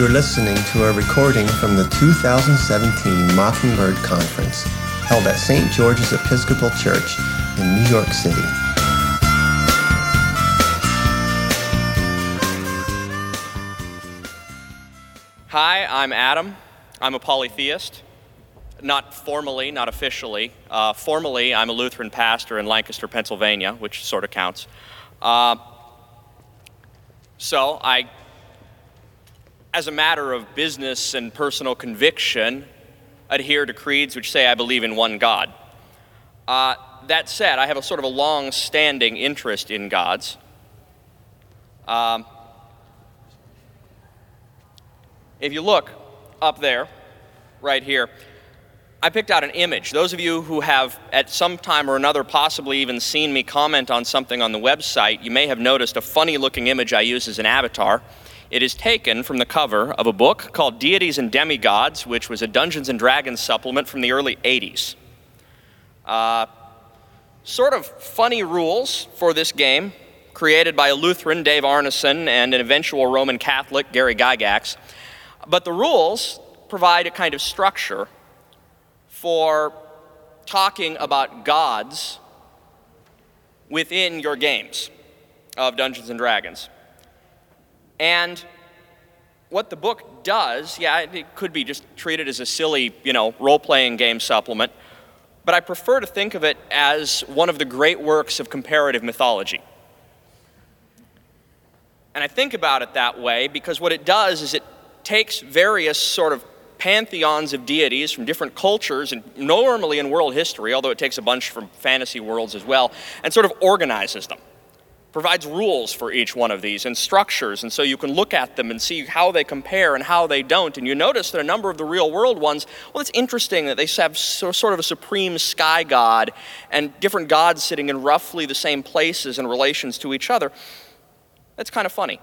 You're listening to a recording from the 2017 Mockingbird Conference, held at St. George's Episcopal Church in New York City. Hi, I'm Adam. I'm a polytheist. Not formally, not officially. Uh, formally, I'm a Lutheran pastor in Lancaster, Pennsylvania, which sort of counts. Uh, so I as a matter of business and personal conviction, adhere to creeds which say I believe in one God. Uh, that said, I have a sort of a long standing interest in gods. Um, if you look up there, right here, I picked out an image. Those of you who have at some time or another possibly even seen me comment on something on the website, you may have noticed a funny looking image I use as an avatar. It is taken from the cover of a book called Deities and Demigods, which was a Dungeons and Dragons supplement from the early 80s. Uh, sort of funny rules for this game, created by a Lutheran, Dave Arneson, and an eventual Roman Catholic, Gary Gygax. But the rules provide a kind of structure for talking about gods within your games of Dungeons and Dragons. And what the book does, yeah, it could be just treated as a silly, you know, role playing game supplement, but I prefer to think of it as one of the great works of comparative mythology. And I think about it that way because what it does is it takes various sort of pantheons of deities from different cultures and normally in world history, although it takes a bunch from fantasy worlds as well, and sort of organizes them provides rules for each one of these and structures, and so you can look at them and see how they compare and how they don't. And you notice that a number of the real world ones, well, it's interesting that they have sort of a supreme sky god and different gods sitting in roughly the same places and relations to each other. That's kind of funny.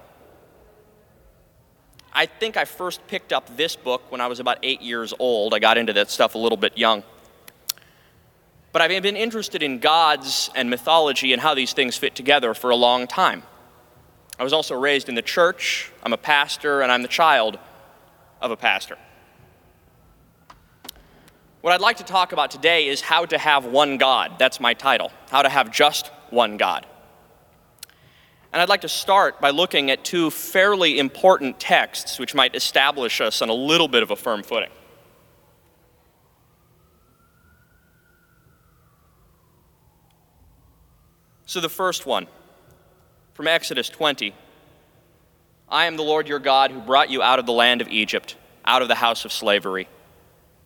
I think I first picked up this book when I was about eight years old. I got into that stuff a little bit young. But I've been interested in gods and mythology and how these things fit together for a long time. I was also raised in the church. I'm a pastor, and I'm the child of a pastor. What I'd like to talk about today is how to have one God. That's my title. How to have just one God. And I'd like to start by looking at two fairly important texts which might establish us on a little bit of a firm footing. So, the first one from Exodus 20 I am the Lord your God who brought you out of the land of Egypt, out of the house of slavery.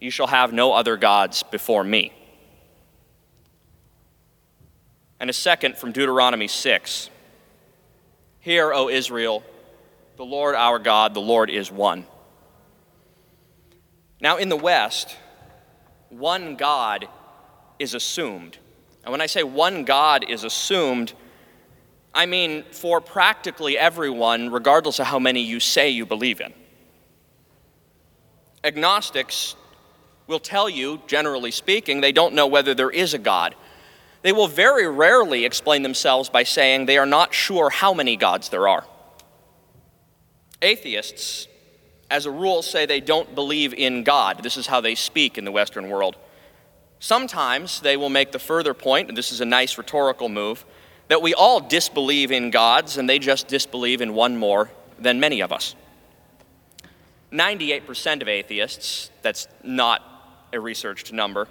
You shall have no other gods before me. And a second from Deuteronomy 6 Hear, O Israel, the Lord our God, the Lord is one. Now, in the West, one God is assumed. And when I say one God is assumed, I mean for practically everyone, regardless of how many you say you believe in. Agnostics will tell you, generally speaking, they don't know whether there is a God. They will very rarely explain themselves by saying they are not sure how many gods there are. Atheists, as a rule, say they don't believe in God. This is how they speak in the Western world. Sometimes they will make the further point, and this is a nice rhetorical move, that we all disbelieve in gods and they just disbelieve in one more than many of us. 98% of atheists, that's not a researched number,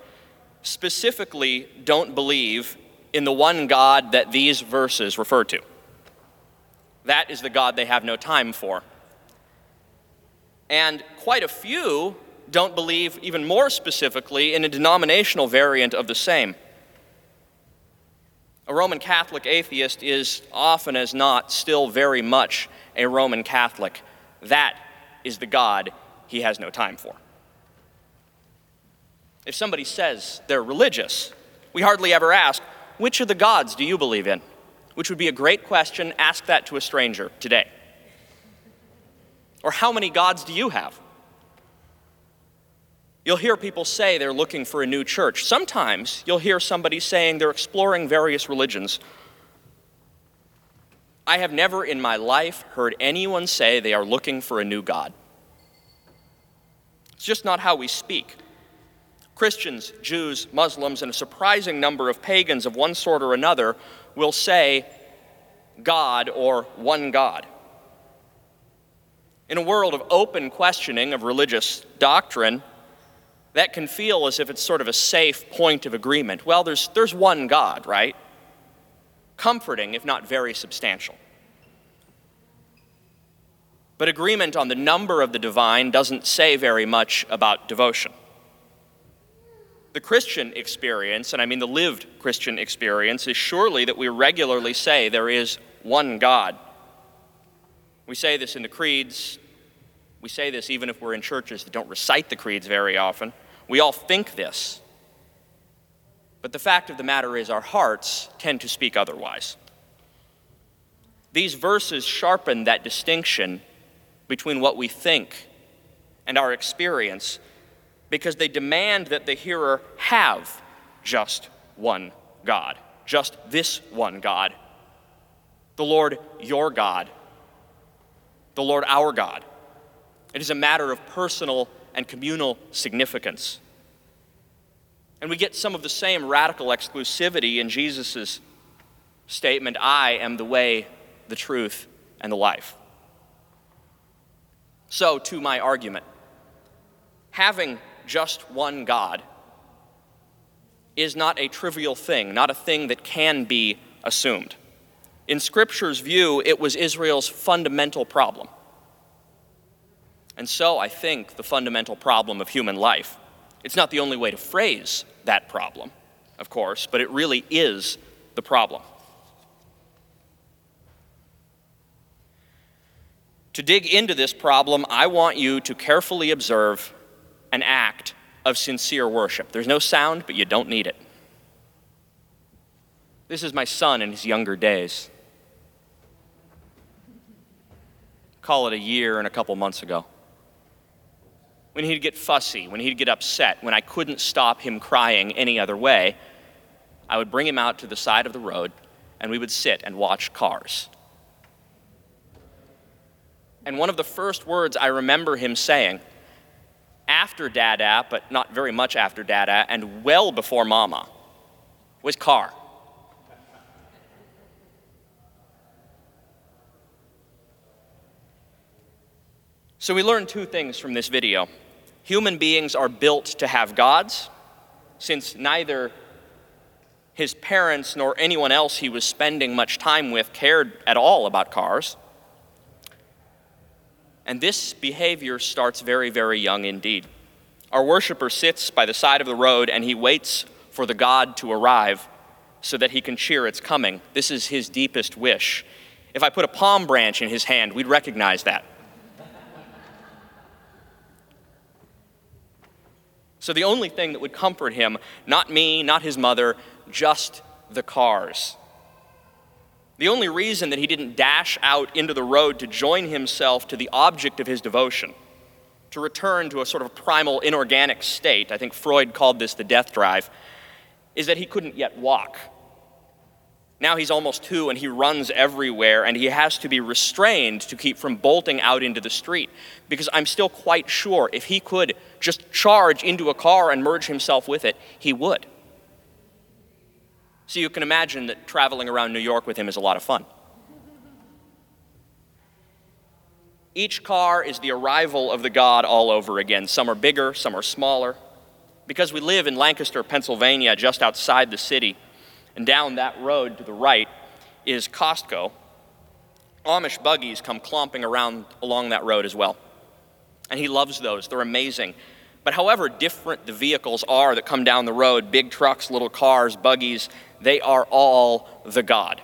specifically don't believe in the one God that these verses refer to. That is the God they have no time for. And quite a few don't believe, even more specifically, in a denominational variant of the same. A Roman Catholic atheist is often as not still very much a Roman Catholic. That is the God he has no time for. If somebody says they're religious, we hardly ever ask, which of the gods do you believe in? Which would be a great question. Ask that to a stranger today. Or how many gods do you have? You'll hear people say they're looking for a new church. Sometimes you'll hear somebody saying they're exploring various religions. I have never in my life heard anyone say they are looking for a new God. It's just not how we speak. Christians, Jews, Muslims, and a surprising number of pagans of one sort or another will say God or one God. In a world of open questioning of religious doctrine, that can feel as if it's sort of a safe point of agreement. Well, there's, there's one God, right? Comforting, if not very substantial. But agreement on the number of the divine doesn't say very much about devotion. The Christian experience, and I mean the lived Christian experience, is surely that we regularly say there is one God. We say this in the creeds. We say this even if we're in churches that don't recite the creeds very often. We all think this. But the fact of the matter is, our hearts tend to speak otherwise. These verses sharpen that distinction between what we think and our experience because they demand that the hearer have just one God, just this one God, the Lord your God, the Lord our God. It is a matter of personal and communal significance. And we get some of the same radical exclusivity in Jesus' statement I am the way, the truth, and the life. So, to my argument, having just one God is not a trivial thing, not a thing that can be assumed. In Scripture's view, it was Israel's fundamental problem. And so I think the fundamental problem of human life. It's not the only way to phrase that problem, of course, but it really is the problem. To dig into this problem, I want you to carefully observe an act of sincere worship. There's no sound, but you don't need it. This is my son in his younger days. Call it a year and a couple months ago. When he'd get fussy, when he'd get upset, when I couldn't stop him crying any other way, I would bring him out to the side of the road and we would sit and watch cars. And one of the first words I remember him saying after Dada, but not very much after Dada, and well before Mama, was car. So we learn two things from this video. Human beings are built to have gods, since neither his parents nor anyone else he was spending much time with cared at all about cars. And this behavior starts very, very young indeed. Our worshiper sits by the side of the road and he waits for the God to arrive so that he can cheer its coming. This is his deepest wish. If I put a palm branch in his hand, we'd recognize that. So the only thing that would comfort him, not me, not his mother, just the cars. The only reason that he didn't dash out into the road to join himself to the object of his devotion, to return to a sort of primal inorganic state, I think Freud called this the death drive, is that he couldn't yet walk. Now he's almost two and he runs everywhere and he has to be restrained to keep from bolting out into the street. Because I'm still quite sure if he could just charge into a car and merge himself with it, he would. So you can imagine that traveling around New York with him is a lot of fun. Each car is the arrival of the God all over again. Some are bigger, some are smaller. Because we live in Lancaster, Pennsylvania, just outside the city, and down that road to the right is Costco, Amish buggies come clomping around along that road as well. And he loves those, they're amazing. But however different the vehicles are that come down the road big trucks, little cars, buggies they are all the God.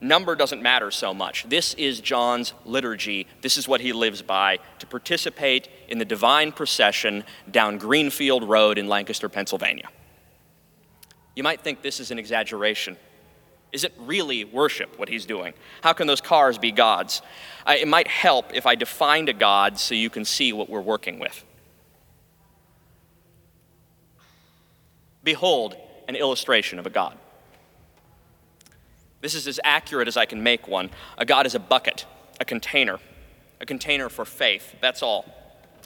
Number doesn't matter so much. This is John's liturgy. This is what he lives by to participate in the divine procession down Greenfield Road in Lancaster, Pennsylvania. You might think this is an exaggeration. Is it really worship, what he's doing? How can those cars be gods? It might help if I defined a God so you can see what we're working with. Behold, an illustration of a God. This is as accurate as I can make one. A God is a bucket, a container, a container for faith. That's all.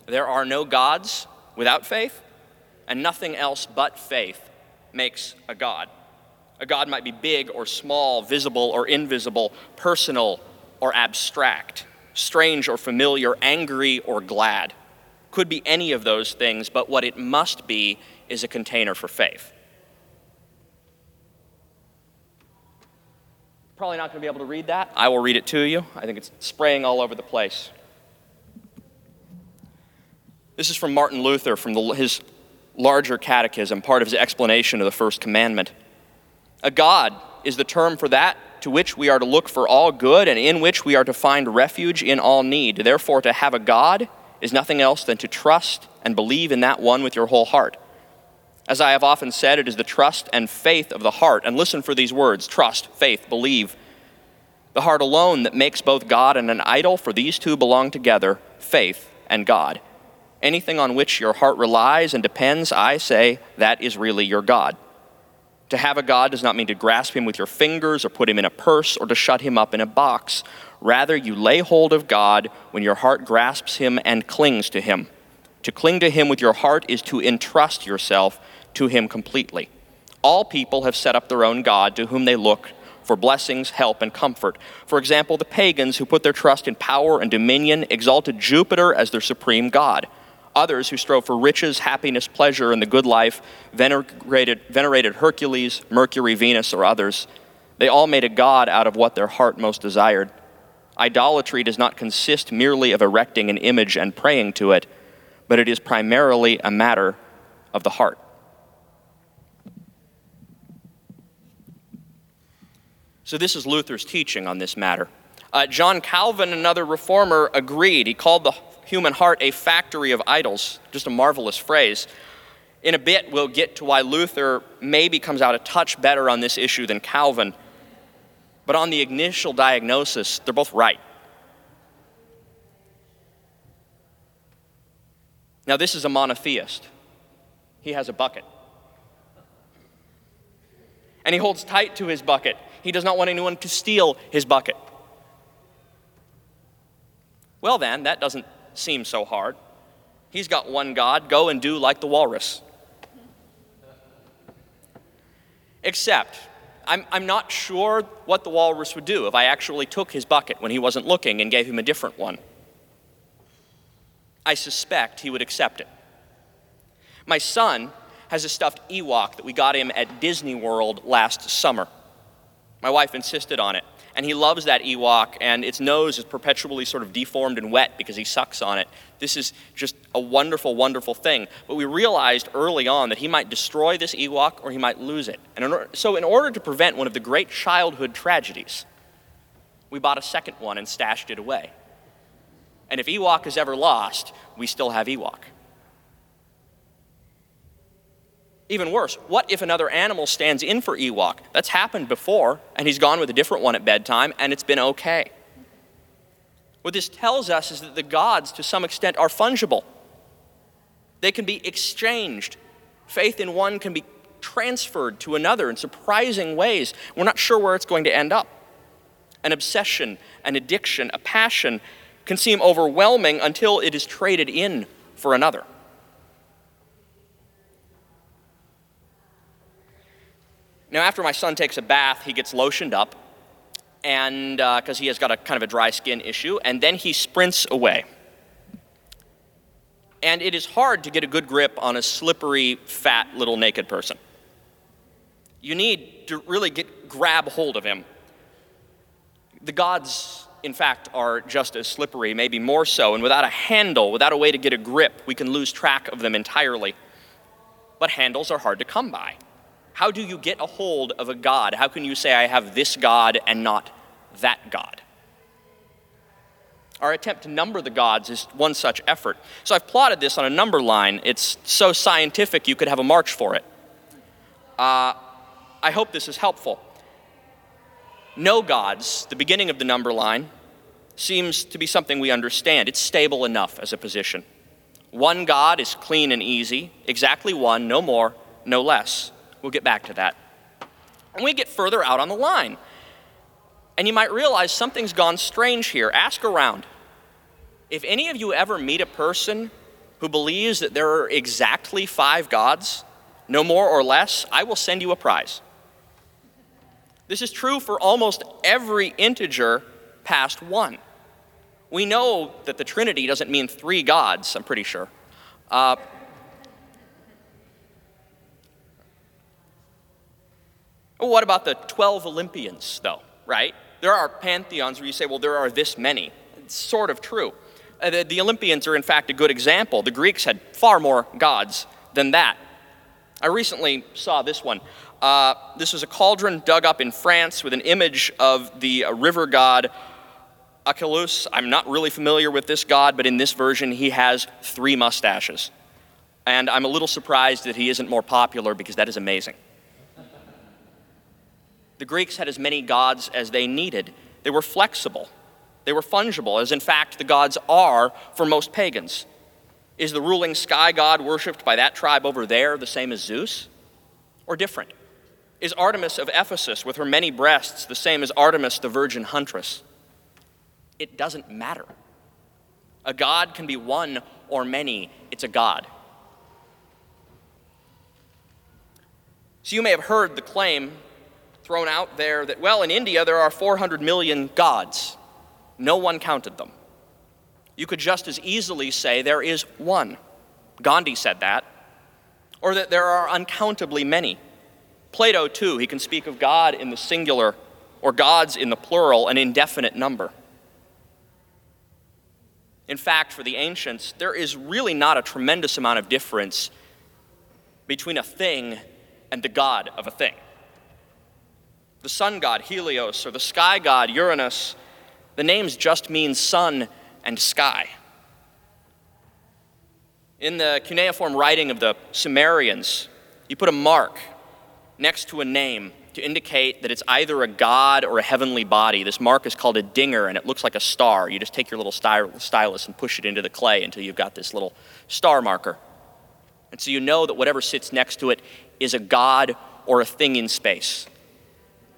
There are no gods without faith, and nothing else but faith makes a God. A God might be big or small, visible or invisible, personal or abstract, strange or familiar, angry or glad. Could be any of those things, but what it must be is a container for faith. Probably not going to be able to read that. I will read it to you. I think it's spraying all over the place. This is from Martin Luther from the, his larger catechism, part of his explanation of the first commandment. A God is the term for that to which we are to look for all good and in which we are to find refuge in all need. Therefore, to have a God is nothing else than to trust and believe in that one with your whole heart. As I have often said, it is the trust and faith of the heart. And listen for these words trust, faith, believe. The heart alone that makes both God and an idol, for these two belong together faith and God. Anything on which your heart relies and depends, I say, that is really your God. To have a God does not mean to grasp him with your fingers or put him in a purse or to shut him up in a box. Rather, you lay hold of God when your heart grasps him and clings to him. To cling to him with your heart is to entrust yourself to him completely. All people have set up their own God to whom they look for blessings, help, and comfort. For example, the pagans who put their trust in power and dominion exalted Jupiter as their supreme God. Others who strove for riches, happiness, pleasure, and the good life venerated, venerated Hercules, Mercury, Venus, or others. They all made a god out of what their heart most desired. Idolatry does not consist merely of erecting an image and praying to it, but it is primarily a matter of the heart. So, this is Luther's teaching on this matter. Uh, John Calvin, another reformer, agreed. He called the human heart a factory of idols. Just a marvelous phrase. In a bit, we'll get to why Luther maybe comes out a touch better on this issue than Calvin. But on the initial diagnosis, they're both right. Now, this is a monotheist. He has a bucket. And he holds tight to his bucket. He does not want anyone to steal his bucket. Well, then, that doesn't seem so hard. He's got one God. Go and do like the walrus. Except, I'm, I'm not sure what the walrus would do if I actually took his bucket when he wasn't looking and gave him a different one. I suspect he would accept it. My son has a stuffed Ewok that we got him at Disney World last summer. My wife insisted on it and he loves that Ewok, and its nose is perpetually sort of deformed and wet because he sucks on it. This is just a wonderful, wonderful thing. But we realized early on that he might destroy this Ewok or he might lose it. And in or- so, in order to prevent one of the great childhood tragedies, we bought a second one and stashed it away. And if Ewok is ever lost, we still have Ewok. Even worse, what if another animal stands in for Ewok? That's happened before, and he's gone with a different one at bedtime, and it's been okay. What this tells us is that the gods, to some extent, are fungible. They can be exchanged. Faith in one can be transferred to another in surprising ways. We're not sure where it's going to end up. An obsession, an addiction, a passion can seem overwhelming until it is traded in for another. Now, after my son takes a bath, he gets lotioned up, and because uh, he has got a kind of a dry skin issue, and then he sprints away. And it is hard to get a good grip on a slippery, fat, little naked person. You need to really get, grab hold of him. The gods, in fact, are just as slippery, maybe more so, and without a handle, without a way to get a grip, we can lose track of them entirely. But handles are hard to come by. How do you get a hold of a God? How can you say, I have this God and not that God? Our attempt to number the gods is one such effort. So I've plotted this on a number line. It's so scientific you could have a march for it. Uh, I hope this is helpful. No gods, the beginning of the number line, seems to be something we understand. It's stable enough as a position. One God is clean and easy, exactly one, no more, no less. We'll get back to that. And we get further out on the line. And you might realize something's gone strange here. Ask around. If any of you ever meet a person who believes that there are exactly five gods, no more or less, I will send you a prize. This is true for almost every integer past one. We know that the Trinity doesn't mean three gods, I'm pretty sure. Uh, what about the 12 Olympians, though, right? There are pantheons where you say, well, there are this many. It's sort of true. Uh, the, the Olympians are, in fact, a good example. The Greeks had far more gods than that. I recently saw this one. Uh, this was a cauldron dug up in France with an image of the uh, river god Achelous. I'm not really familiar with this god, but in this version, he has three mustaches. And I'm a little surprised that he isn't more popular because that is amazing. The Greeks had as many gods as they needed. They were flexible, they were fungible, as in fact the gods are for most pagans. Is the ruling sky god worshipped by that tribe over there the same as Zeus? Or different? Is Artemis of Ephesus, with her many breasts, the same as Artemis, the virgin huntress? It doesn't matter. A God can be one or many, it's a God. So you may have heard the claim thrown out there that, well, in India there are 400 million gods. No one counted them. You could just as easily say there is one. Gandhi said that. Or that there are uncountably many. Plato, too, he can speak of God in the singular or gods in the plural, an indefinite number. In fact, for the ancients, there is really not a tremendous amount of difference between a thing and the god of a thing. The sun god, Helios, or the sky god, Uranus, the names just mean sun and sky. In the cuneiform writing of the Sumerians, you put a mark next to a name to indicate that it's either a god or a heavenly body. This mark is called a dingir, and it looks like a star. You just take your little stylus and push it into the clay until you've got this little star marker. And so you know that whatever sits next to it is a god or a thing in space.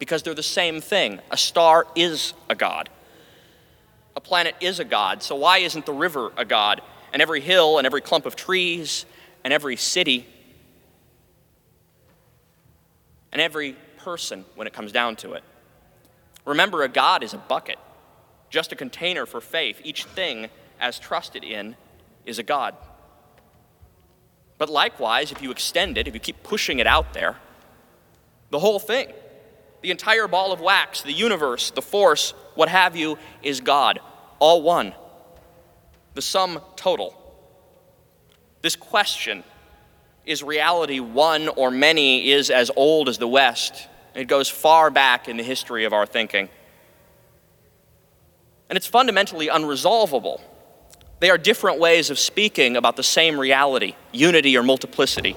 Because they're the same thing. A star is a god. A planet is a god. So why isn't the river a god? And every hill and every clump of trees and every city and every person when it comes down to it. Remember, a God is a bucket, just a container for faith. Each thing, as trusted in, is a God. But likewise, if you extend it, if you keep pushing it out there, the whole thing, the entire ball of wax, the universe, the force, what have you, is God, all one, the sum total. This question is reality one or many is as old as the West. It goes far back in the history of our thinking. And it's fundamentally unresolvable. They are different ways of speaking about the same reality unity or multiplicity.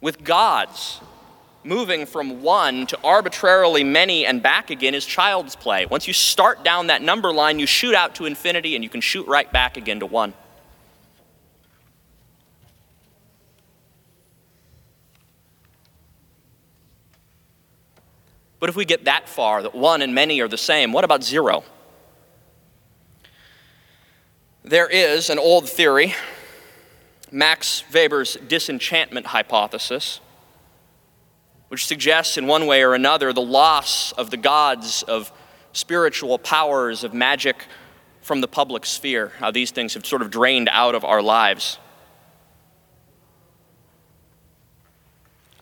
With gods, moving from one to arbitrarily many and back again is child's play. Once you start down that number line, you shoot out to infinity and you can shoot right back again to one. But if we get that far, that one and many are the same, what about zero? There is an old theory, Max Weber's disenchantment hypothesis, which suggests in one way or another the loss of the gods, of spiritual powers, of magic from the public sphere, how these things have sort of drained out of our lives.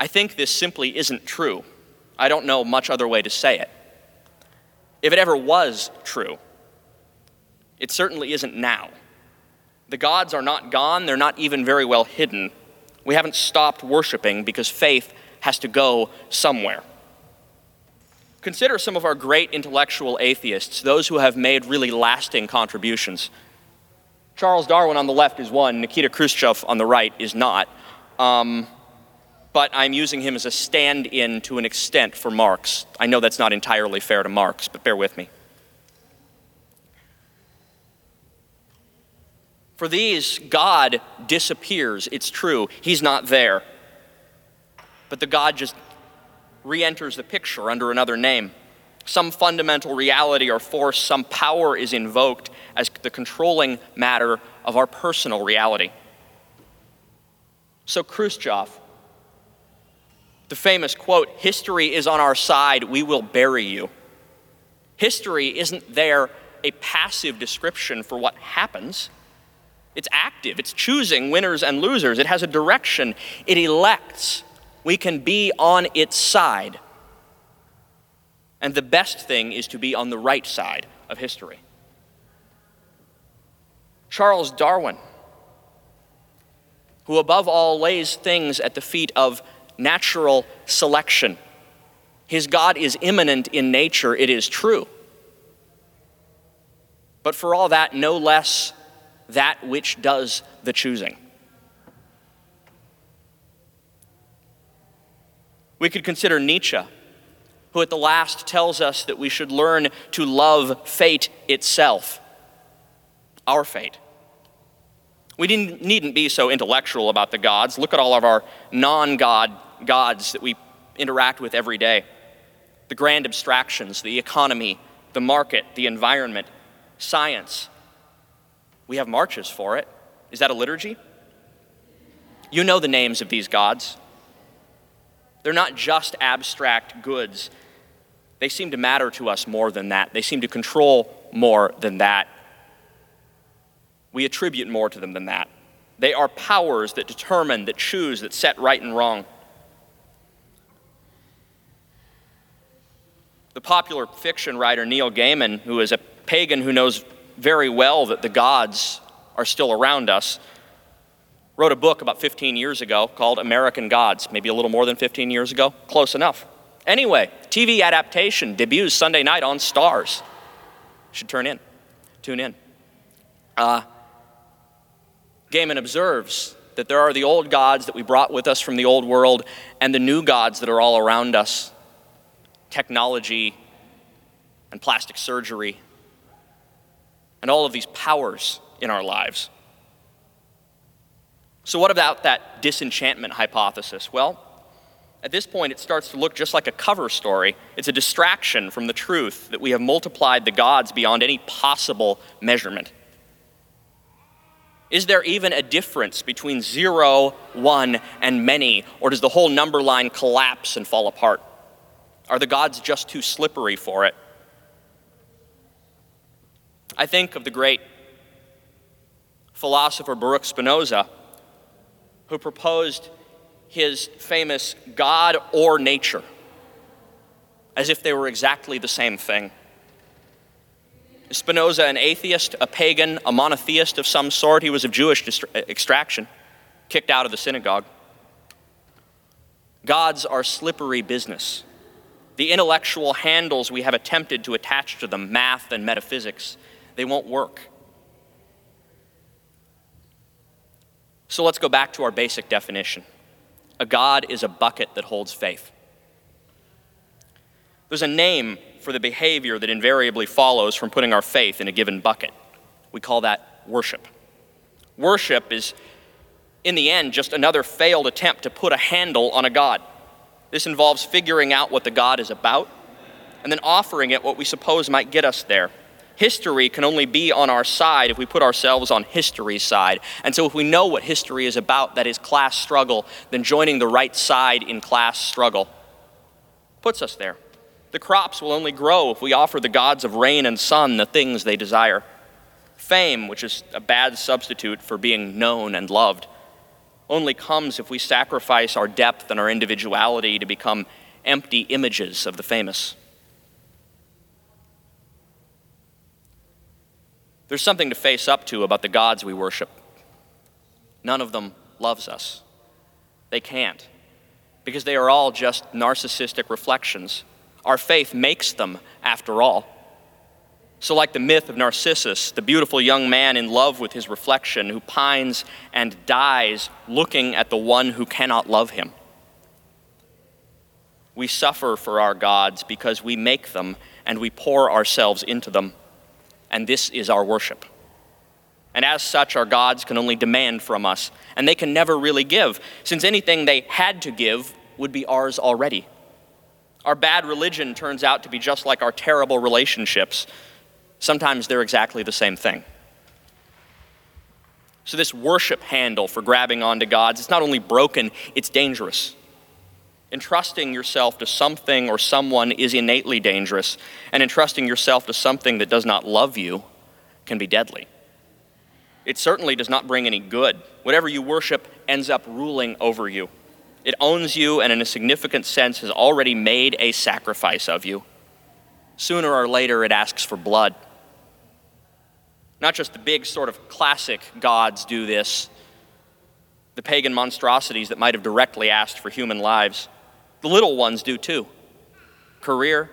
I think this simply isn't true. I don't know much other way to say it. If it ever was true, it certainly isn't now. The gods are not gone, they're not even very well hidden. We haven't stopped worshiping because faith has to go somewhere. Consider some of our great intellectual atheists, those who have made really lasting contributions. Charles Darwin on the left is one, Nikita Khrushchev on the right is not. Um, but I'm using him as a stand in to an extent for Marx. I know that's not entirely fair to Marx, but bear with me. For these, God disappears. It's true. He's not there. But the God just re enters the picture under another name. Some fundamental reality or force, some power is invoked as the controlling matter of our personal reality. So, Khrushchev, the famous quote, History is on our side, we will bury you. History isn't there a passive description for what happens. It's active, it's choosing winners and losers, it has a direction, it elects. We can be on its side. And the best thing is to be on the right side of history. Charles Darwin, who above all lays things at the feet of natural selection. His God is immanent in nature, it is true. But for all that, no less that which does the choosing. We could consider Nietzsche, who at the last tells us that we should learn to love fate itself, our fate. We needn't be so intellectual about the gods. Look at all of our non God gods that we interact with every day the grand abstractions, the economy, the market, the environment, science. We have marches for it. Is that a liturgy? You know the names of these gods. They're not just abstract goods. They seem to matter to us more than that. They seem to control more than that. We attribute more to them than that. They are powers that determine, that choose, that set right and wrong. The popular fiction writer Neil Gaiman, who is a pagan who knows very well that the gods are still around us, wrote a book about 15 years ago called American Gods, maybe a little more than 15 years ago. Close enough. Anyway, TV adaptation debuts Sunday night on Starz. Should turn in, tune in. Uh, Gaiman observes that there are the old gods that we brought with us from the old world and the new gods that are all around us technology and plastic surgery and all of these powers in our lives. So, what about that disenchantment hypothesis? Well, at this point, it starts to look just like a cover story. It's a distraction from the truth that we have multiplied the gods beyond any possible measurement. Is there even a difference between zero, one, and many, or does the whole number line collapse and fall apart? Are the gods just too slippery for it? I think of the great philosopher Baruch Spinoza, who proposed his famous God or nature as if they were exactly the same thing. Spinoza, an atheist, a pagan, a monotheist of some sort, he was of Jewish uh, extraction, kicked out of the synagogue. Gods are slippery business the intellectual handles we have attempted to attach to them, math and metaphysics, they won't work. So let's go back to our basic definition a God is a bucket that holds faith. There's a name for the behavior that invariably follows from putting our faith in a given bucket. We call that worship. Worship is, in the end, just another failed attempt to put a handle on a God. This involves figuring out what the God is about and then offering it what we suppose might get us there. History can only be on our side if we put ourselves on history's side. And so, if we know what history is about, that is class struggle, then joining the right side in class struggle puts us there. The crops will only grow if we offer the gods of rain and sun the things they desire. Fame, which is a bad substitute for being known and loved, only comes if we sacrifice our depth and our individuality to become empty images of the famous. There's something to face up to about the gods we worship. None of them loves us. They can't, because they are all just narcissistic reflections. Our faith makes them, after all. So, like the myth of Narcissus, the beautiful young man in love with his reflection who pines and dies looking at the one who cannot love him. We suffer for our gods because we make them and we pour ourselves into them, and this is our worship. And as such, our gods can only demand from us, and they can never really give, since anything they had to give would be ours already. Our bad religion turns out to be just like our terrible relationships. Sometimes they're exactly the same thing. So, this worship handle for grabbing onto gods, it's not only broken, it's dangerous. Entrusting yourself to something or someone is innately dangerous, and entrusting yourself to something that does not love you can be deadly. It certainly does not bring any good. Whatever you worship ends up ruling over you. It owns you and, in a significant sense, has already made a sacrifice of you. Sooner or later, it asks for blood. Not just the big, sort of classic gods do this, the pagan monstrosities that might have directly asked for human lives. The little ones do too. Career,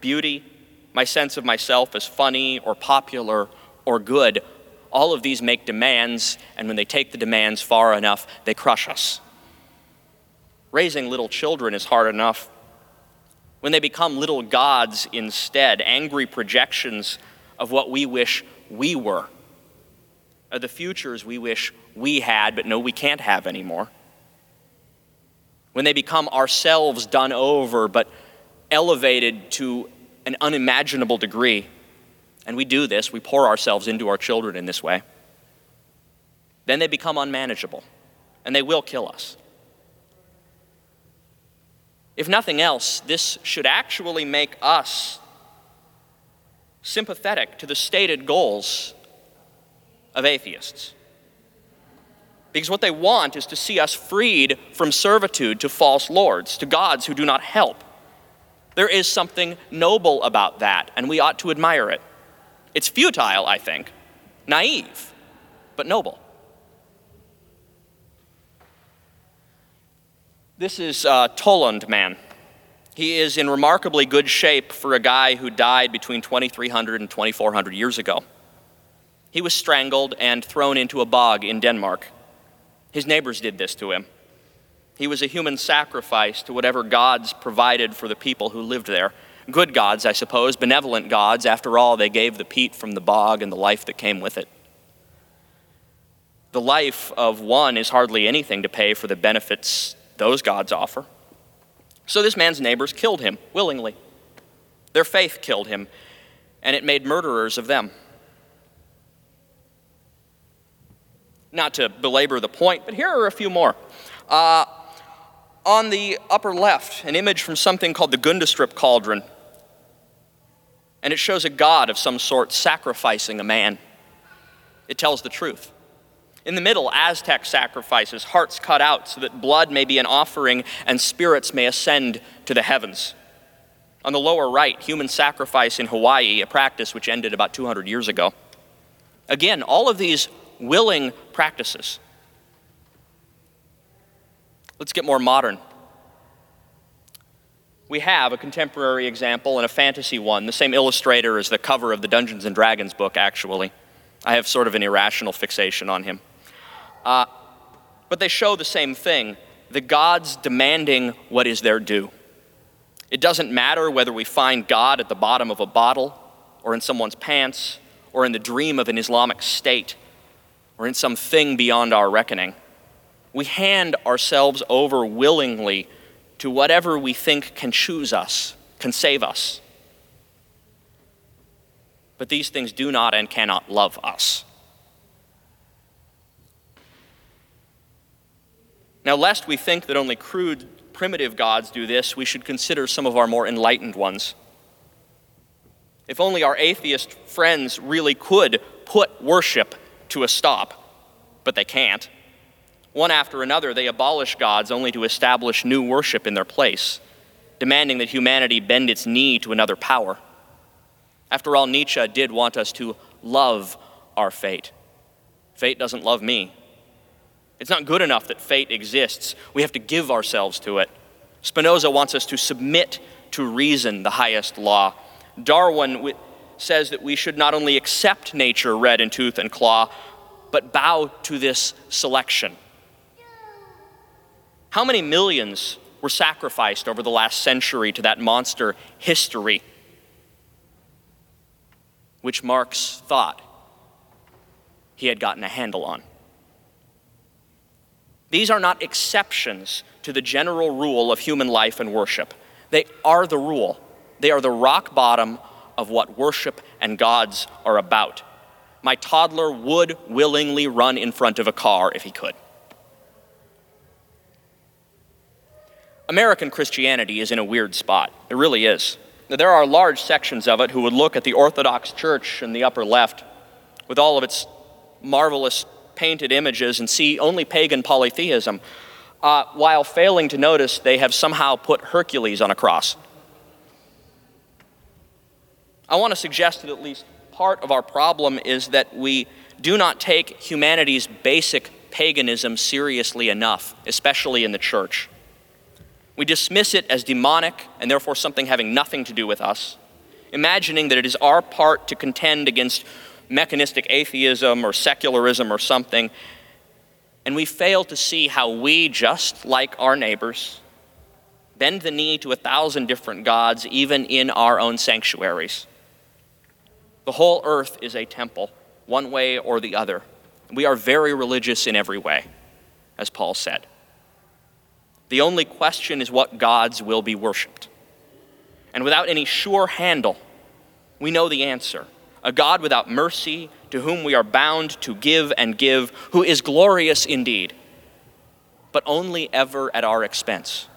beauty, my sense of myself as funny or popular or good, all of these make demands, and when they take the demands far enough, they crush us. Raising little children is hard enough. When they become little gods instead, angry projections of what we wish we were, of the futures we wish we had, but no, we can't have anymore. When they become ourselves done over, but elevated to an unimaginable degree, and we do this, we pour ourselves into our children in this way, then they become unmanageable, and they will kill us. If nothing else, this should actually make us sympathetic to the stated goals of atheists. Because what they want is to see us freed from servitude to false lords, to gods who do not help. There is something noble about that, and we ought to admire it. It's futile, I think, naive, but noble. This is uh, Tollund man. He is in remarkably good shape for a guy who died between 2300 and 2400 years ago. He was strangled and thrown into a bog in Denmark. His neighbors did this to him. He was a human sacrifice to whatever gods provided for the people who lived there. Good gods, I suppose, benevolent gods. After all, they gave the peat from the bog and the life that came with it. The life of one is hardly anything to pay for the benefits those gods offer. So this man's neighbors killed him willingly. Their faith killed him, and it made murderers of them. Not to belabor the point, but here are a few more. Uh, on the upper left, an image from something called the Gundestrup cauldron. And it shows a god of some sort sacrificing a man. It tells the truth. In the middle, Aztec sacrifices, hearts cut out so that blood may be an offering and spirits may ascend to the heavens. On the lower right, human sacrifice in Hawaii, a practice which ended about 200 years ago. Again, all of these willing practices. Let's get more modern. We have a contemporary example and a fantasy one, the same illustrator as the cover of the Dungeons and Dragons book, actually. I have sort of an irrational fixation on him. Uh, but they show the same thing the gods demanding what is their due. It doesn't matter whether we find God at the bottom of a bottle, or in someone's pants, or in the dream of an Islamic state, or in some thing beyond our reckoning. We hand ourselves over willingly to whatever we think can choose us, can save us. But these things do not and cannot love us. Now, lest we think that only crude, primitive gods do this, we should consider some of our more enlightened ones. If only our atheist friends really could put worship to a stop, but they can't. One after another, they abolish gods only to establish new worship in their place, demanding that humanity bend its knee to another power. After all, Nietzsche did want us to love our fate. Fate doesn't love me. It's not good enough that fate exists. We have to give ourselves to it. Spinoza wants us to submit to reason, the highest law. Darwin says that we should not only accept nature red in tooth and claw, but bow to this selection. How many millions were sacrificed over the last century to that monster history, which Marx thought he had gotten a handle on? These are not exceptions to the general rule of human life and worship. They are the rule, they are the rock bottom of what worship and gods are about. My toddler would willingly run in front of a car if he could. American Christianity is in a weird spot. It really is. There are large sections of it who would look at the Orthodox Church in the upper left with all of its marvelous painted images and see only pagan polytheism, uh, while failing to notice they have somehow put Hercules on a cross. I want to suggest that at least part of our problem is that we do not take humanity's basic paganism seriously enough, especially in the church. We dismiss it as demonic and therefore something having nothing to do with us, imagining that it is our part to contend against mechanistic atheism or secularism or something. And we fail to see how we, just like our neighbors, bend the knee to a thousand different gods, even in our own sanctuaries. The whole earth is a temple, one way or the other. We are very religious in every way, as Paul said. The only question is what gods will be worshiped. And without any sure handle, we know the answer a God without mercy, to whom we are bound to give and give, who is glorious indeed, but only ever at our expense.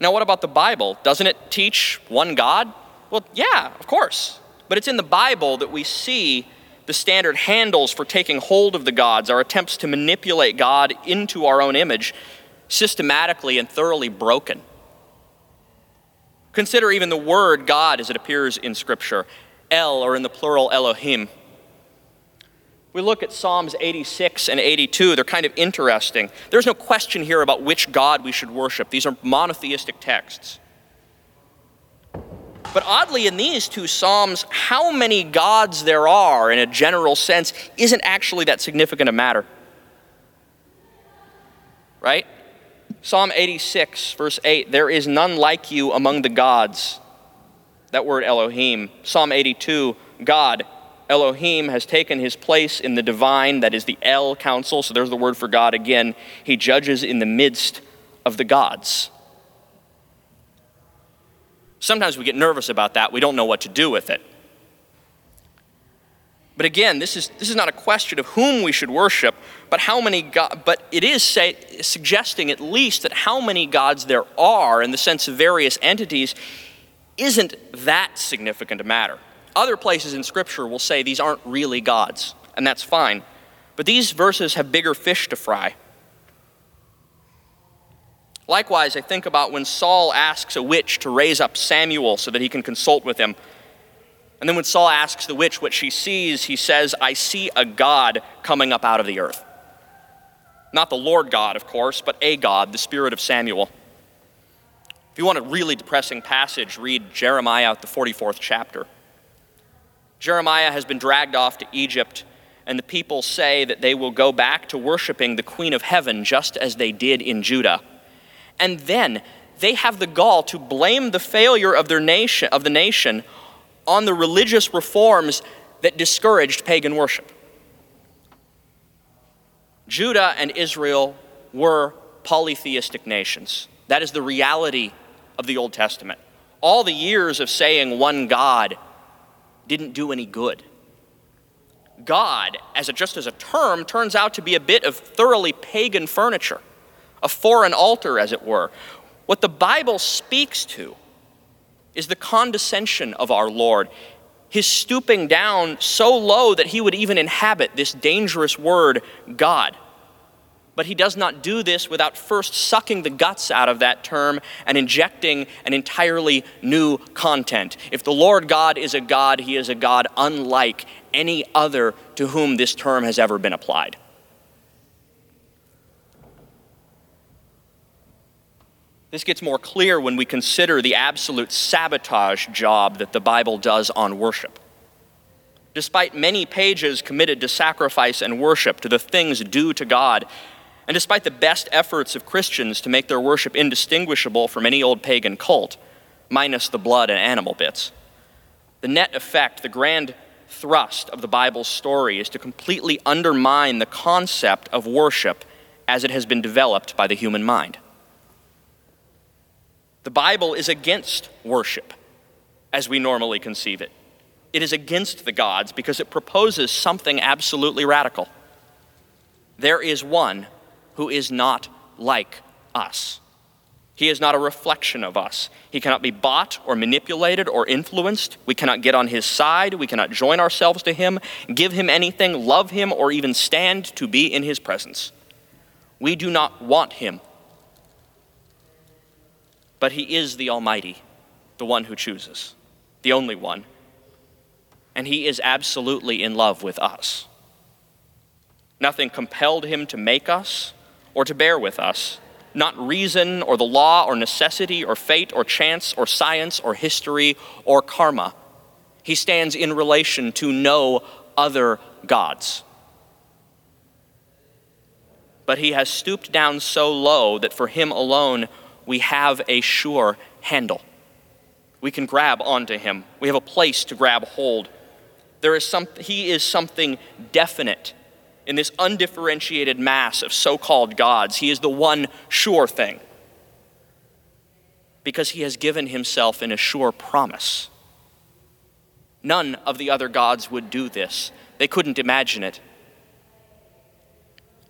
Now, what about the Bible? Doesn't it teach one God? Well, yeah, of course. But it's in the Bible that we see the standard handles for taking hold of the gods, our attempts to manipulate God into our own image, systematically and thoroughly broken. Consider even the word God as it appears in Scripture El, or in the plural Elohim. We look at Psalms 86 and 82, they're kind of interesting. There's no question here about which God we should worship, these are monotheistic texts. But oddly, in these two Psalms, how many gods there are in a general sense isn't actually that significant a matter. Right? Psalm 86, verse 8 There is none like you among the gods. That word Elohim. Psalm 82 God, Elohim, has taken his place in the divine, that is the El council. So there's the word for God again. He judges in the midst of the gods. Sometimes we get nervous about that. We don't know what to do with it. But again, this is, this is not a question of whom we should worship, but how many God, but it is say, suggesting at least that how many gods there are in the sense of various entities isn't that significant a matter. Other places in Scripture will say these aren't really gods, and that's fine. But these verses have bigger fish to fry. Likewise, I think about when Saul asks a witch to raise up Samuel so that he can consult with him. And then when Saul asks the witch what she sees, he says, I see a God coming up out of the earth. Not the Lord God, of course, but a God, the spirit of Samuel. If you want a really depressing passage, read Jeremiah, the 44th chapter. Jeremiah has been dragged off to Egypt, and the people say that they will go back to worshiping the Queen of Heaven just as they did in Judah and then they have the gall to blame the failure of their nation of the nation on the religious reforms that discouraged pagan worship. Judah and Israel were polytheistic nations. That is the reality of the Old Testament. All the years of saying one God didn't do any good. God, as a, just as a term, turns out to be a bit of thoroughly pagan furniture a foreign altar, as it were. What the Bible speaks to is the condescension of our Lord, his stooping down so low that he would even inhabit this dangerous word, God. But he does not do this without first sucking the guts out of that term and injecting an entirely new content. If the Lord God is a God, he is a God unlike any other to whom this term has ever been applied. This gets more clear when we consider the absolute sabotage job that the Bible does on worship. Despite many pages committed to sacrifice and worship, to the things due to God, and despite the best efforts of Christians to make their worship indistinguishable from any old pagan cult, minus the blood and animal bits, the net effect, the grand thrust of the Bible's story is to completely undermine the concept of worship as it has been developed by the human mind. The Bible is against worship as we normally conceive it. It is against the gods because it proposes something absolutely radical. There is one who is not like us. He is not a reflection of us. He cannot be bought or manipulated or influenced. We cannot get on his side. We cannot join ourselves to him, give him anything, love him, or even stand to be in his presence. We do not want him. But he is the Almighty, the one who chooses, the only one. And he is absolutely in love with us. Nothing compelled him to make us or to bear with us not reason or the law or necessity or fate or chance or science or history or karma. He stands in relation to no other gods. But he has stooped down so low that for him alone we have a sure handle. We can grab onto him. We have a place to grab hold. There is some, he is something definite in this undifferentiated mass of so called gods. He is the one sure thing because he has given himself in a sure promise. None of the other gods would do this, they couldn't imagine it.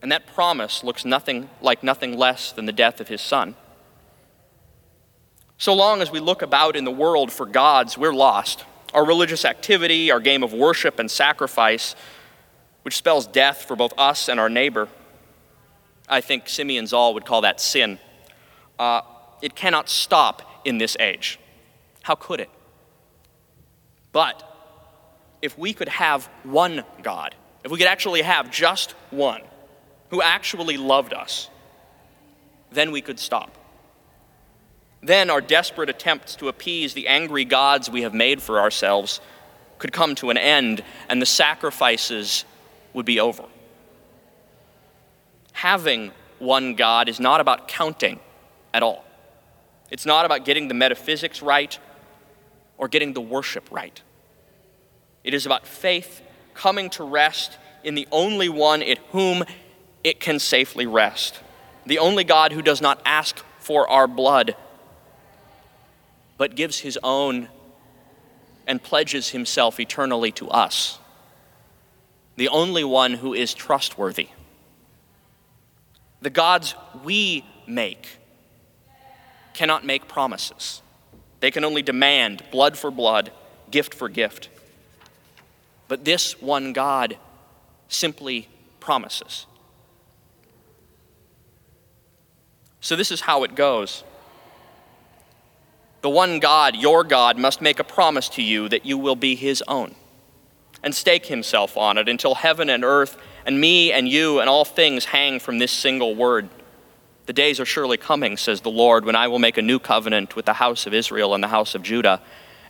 And that promise looks nothing like nothing less than the death of his son. So long as we look about in the world for gods, we're lost. Our religious activity, our game of worship and sacrifice, which spells death for both us and our neighbor. I think Simeon Zahl would call that sin. Uh, it cannot stop in this age. How could it? But if we could have one God, if we could actually have just one who actually loved us, then we could stop. Then our desperate attempts to appease the angry gods we have made for ourselves could come to an end, and the sacrifices would be over. Having one God is not about counting at all. It's not about getting the metaphysics right or getting the worship right. It is about faith coming to rest in the only one in whom it can safely rest. The only God who does not ask for our blood, but gives his own and pledges himself eternally to us the only one who is trustworthy. The gods we make cannot make promises, they can only demand blood for blood, gift for gift. But this one God simply promises. So, this is how it goes. The one God, your God, must make a promise to you that you will be his own and stake himself on it until heaven and earth and me and you and all things hang from this single word. The days are surely coming, says the Lord, when I will make a new covenant with the house of Israel and the house of Judah,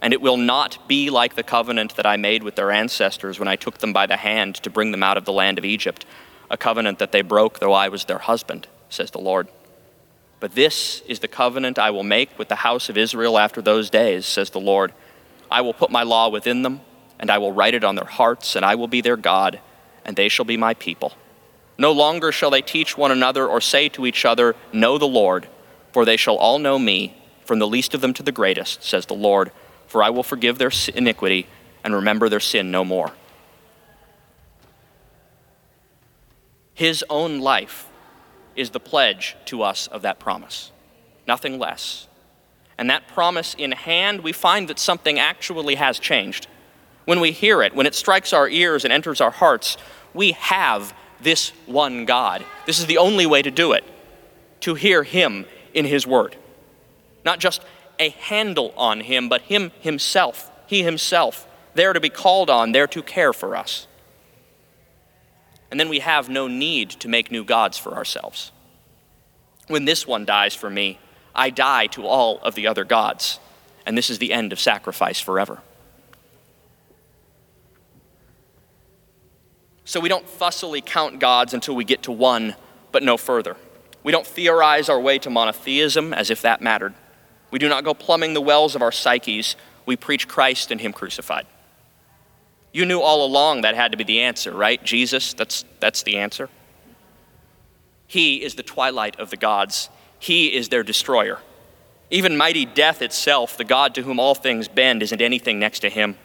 and it will not be like the covenant that I made with their ancestors when I took them by the hand to bring them out of the land of Egypt, a covenant that they broke, though I was their husband, says the Lord. But this is the covenant I will make with the house of Israel after those days, says the Lord. I will put my law within them and I will write it on their hearts, and I will be their God, and they shall be my people. No longer shall they teach one another or say to each other, Know the Lord, for they shall all know me, from the least of them to the greatest, says the Lord, for I will forgive their iniquity and remember their sin no more. His own life is the pledge to us of that promise, nothing less. And that promise in hand, we find that something actually has changed when we hear it, when it strikes our ears and enters our hearts, we have this one God. This is the only way to do it, to hear Him in His Word. Not just a handle on Him, but Him Himself, He Himself, there to be called on, there to care for us. And then we have no need to make new gods for ourselves. When this one dies for me, I die to all of the other gods, and this is the end of sacrifice forever. So we don't fussily count gods until we get to one, but no further. We don't theorize our way to monotheism as if that mattered. We do not go plumbing the wells of our psyches. We preach Christ and Him crucified. You knew all along that had to be the answer, right? Jesus, that's, that's the answer. He is the twilight of the gods, He is their destroyer. Even mighty death itself, the God to whom all things bend, isn't anything next to Him.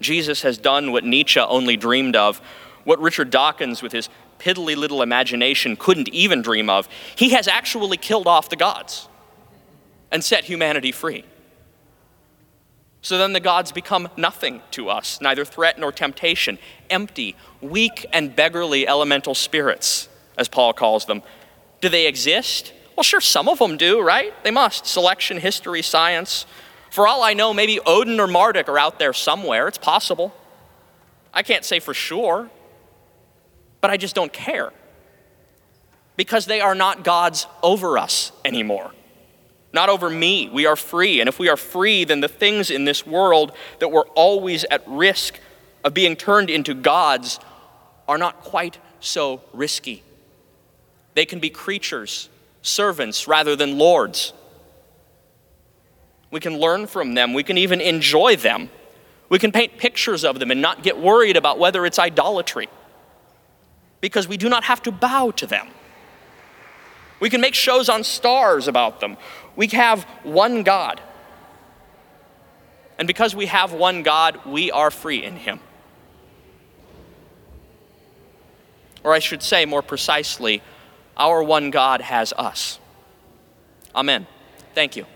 Jesus has done what Nietzsche only dreamed of, what Richard Dawkins, with his piddly little imagination, couldn't even dream of. He has actually killed off the gods and set humanity free. So then the gods become nothing to us, neither threat nor temptation, empty, weak, and beggarly elemental spirits as Paul calls them. Do they exist? Well, sure, some of them do, right? They must. Selection, history, science. For all I know, maybe Odin or Marduk are out there somewhere. It's possible. I can't say for sure, but I just don't care. Because they are not gods over us anymore. Not over me. We are free. And if we are free, then the things in this world that were always at risk of being turned into gods are not quite so risky. They can be creatures, servants, rather than lords. We can learn from them. We can even enjoy them. We can paint pictures of them and not get worried about whether it's idolatry because we do not have to bow to them. We can make shows on Starz about them. We have one God. And because we have one God, we are free in Him. Or I should say more precisely, our one God has us. Amen. Thank you.